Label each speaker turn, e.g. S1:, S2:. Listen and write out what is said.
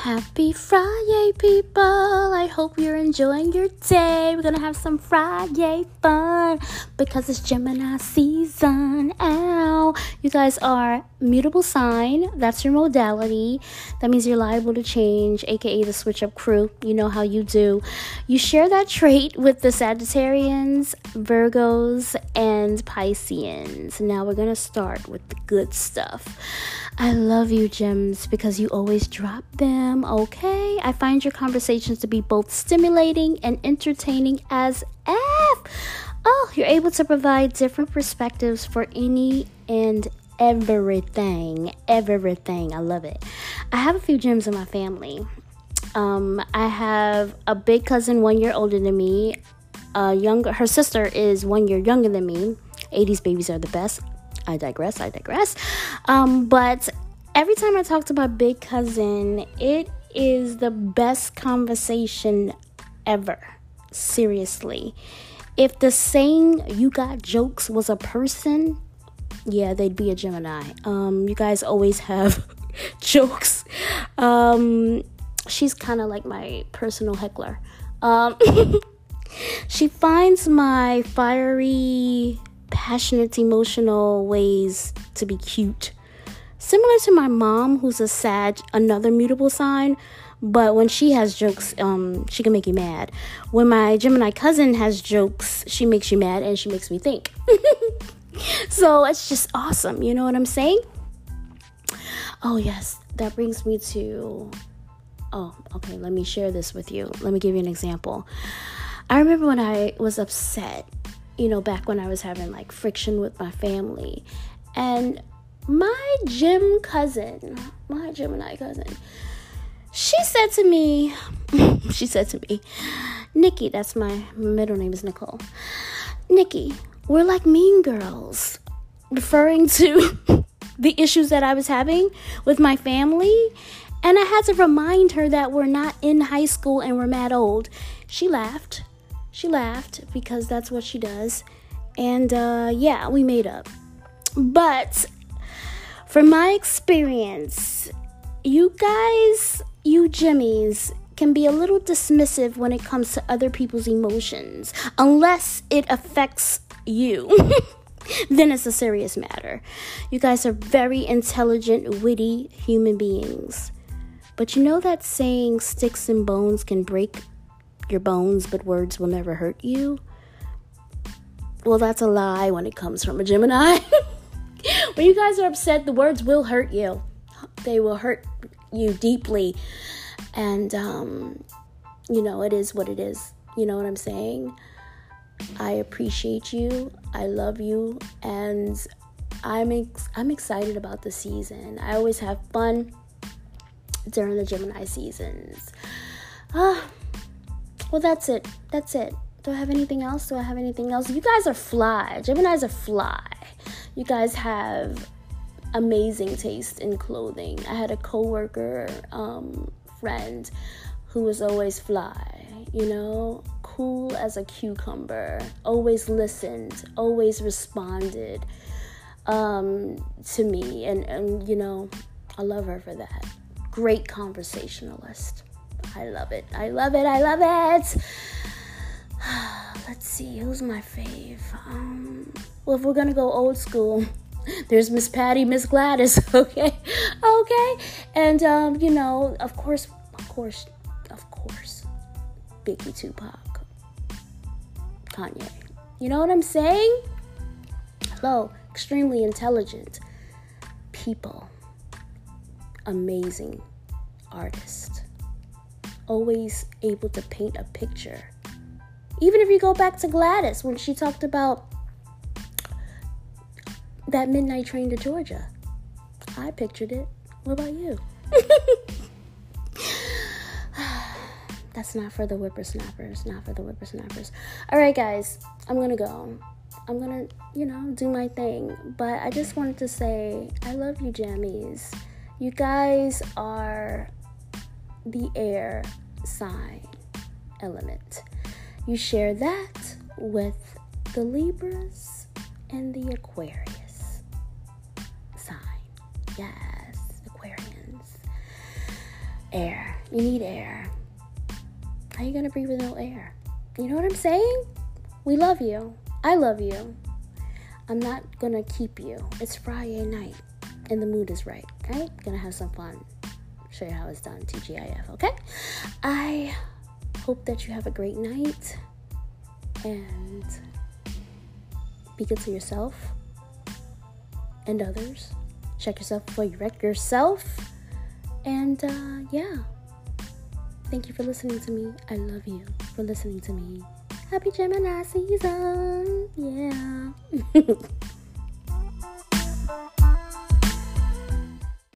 S1: Happy Friday, people! I hope you're enjoying your day. We're gonna have some Friday fun because it's Gemini season. Ow! You guys are mutable sign, that's your modality. That means you're liable to change, aka the switch up crew. You know how you do. You share that trait with the Sagittarians, Virgos, and Pisceans. Now we're gonna start with the good stuff. I love you, Gems, because you always drop them, okay? I find your conversations to be both stimulating and entertaining as F. Oh, you're able to provide different perspectives for any and everything. Everything. I love it. I have a few gems in my family. Um, I have a big cousin one year older than me. Uh, younger, her sister is one year younger than me. 80s babies are the best. I digress, I digress. Um, but every time I talk to my big cousin, it is the best conversation ever. Seriously. If the saying you got jokes was a person, yeah, they'd be a Gemini. Um, you guys always have jokes. Um, she's kind of like my personal heckler. Um, she finds my fiery passionate, emotional ways to be cute. Similar to my mom, who's a Sag, another mutable sign, but when she has jokes, um, she can make you mad. When my Gemini cousin has jokes, she makes you mad and she makes me think. so it's just awesome, you know what I'm saying? Oh, yes, that brings me to. Oh, okay, let me share this with you. Let me give you an example. I remember when I was upset you know, back when I was having like friction with my family. And my gym cousin, my Gemini cousin, she said to me, she said to me, Nikki, that's my middle name is Nicole. Nikki, we're like mean girls, referring to the issues that I was having with my family. And I had to remind her that we're not in high school and we're mad old. She laughed she laughed because that's what she does. And uh, yeah, we made up. But from my experience, you guys, you Jimmies, can be a little dismissive when it comes to other people's emotions, unless it affects you. then it's a serious matter. You guys are very intelligent, witty human beings. But you know that saying sticks and bones can break your bones, but words will never hurt you. Well, that's a lie when it comes from a Gemini. when you guys are upset, the words will hurt you. They will hurt you deeply. And, um, you know, it is what it is. You know what I'm saying? I appreciate you. I love you. And I'm, ex- I'm excited about the season. I always have fun during the Gemini seasons. Ah. Well, that's it. That's it. Do I have anything else? Do I have anything else? You guys are fly. Geminis are fly. You guys have amazing taste in clothing. I had a coworker, um, friend, who was always fly. You know, cool as a cucumber. Always listened. Always responded um, to me, and and you know, I love her for that. Great conversationalist. I love it. I love it. I love it. Let's see, who's my fave? Um, well, if we're gonna go old school, there's Miss Patti, Miss Gladys. Okay, okay, and um, you know, of course, of course, of course, Biggie, Tupac, Kanye. You know what I'm saying? Hello, extremely intelligent people, amazing artist always able to paint a picture. Even if you go back to Gladys when she talked about that midnight train to Georgia, I pictured it. What about you? That's not for the whippersnappers, not for the whippersnappers. All right, guys, I'm gonna go. I'm gonna, you know, do my thing. But I just wanted to say, I love you, Jammies. You guys are the air sign element. You share that with the Libras and the Aquarius sign. Yes, Aquarians. air. You need air. How you gonna breathe with no air? You know what I'm saying? We love you. I love you. I'm not gonna keep you. It's Friday night and the mood is right, right? Gonna have some fun. Show you how it's done, TGIF, okay? I hope that you have a great night and be good to yourself and others. Check yourself before you wreck yourself. And uh, yeah, thank you for listening to me. I love you for listening to me. Happy Gemini season. Yeah.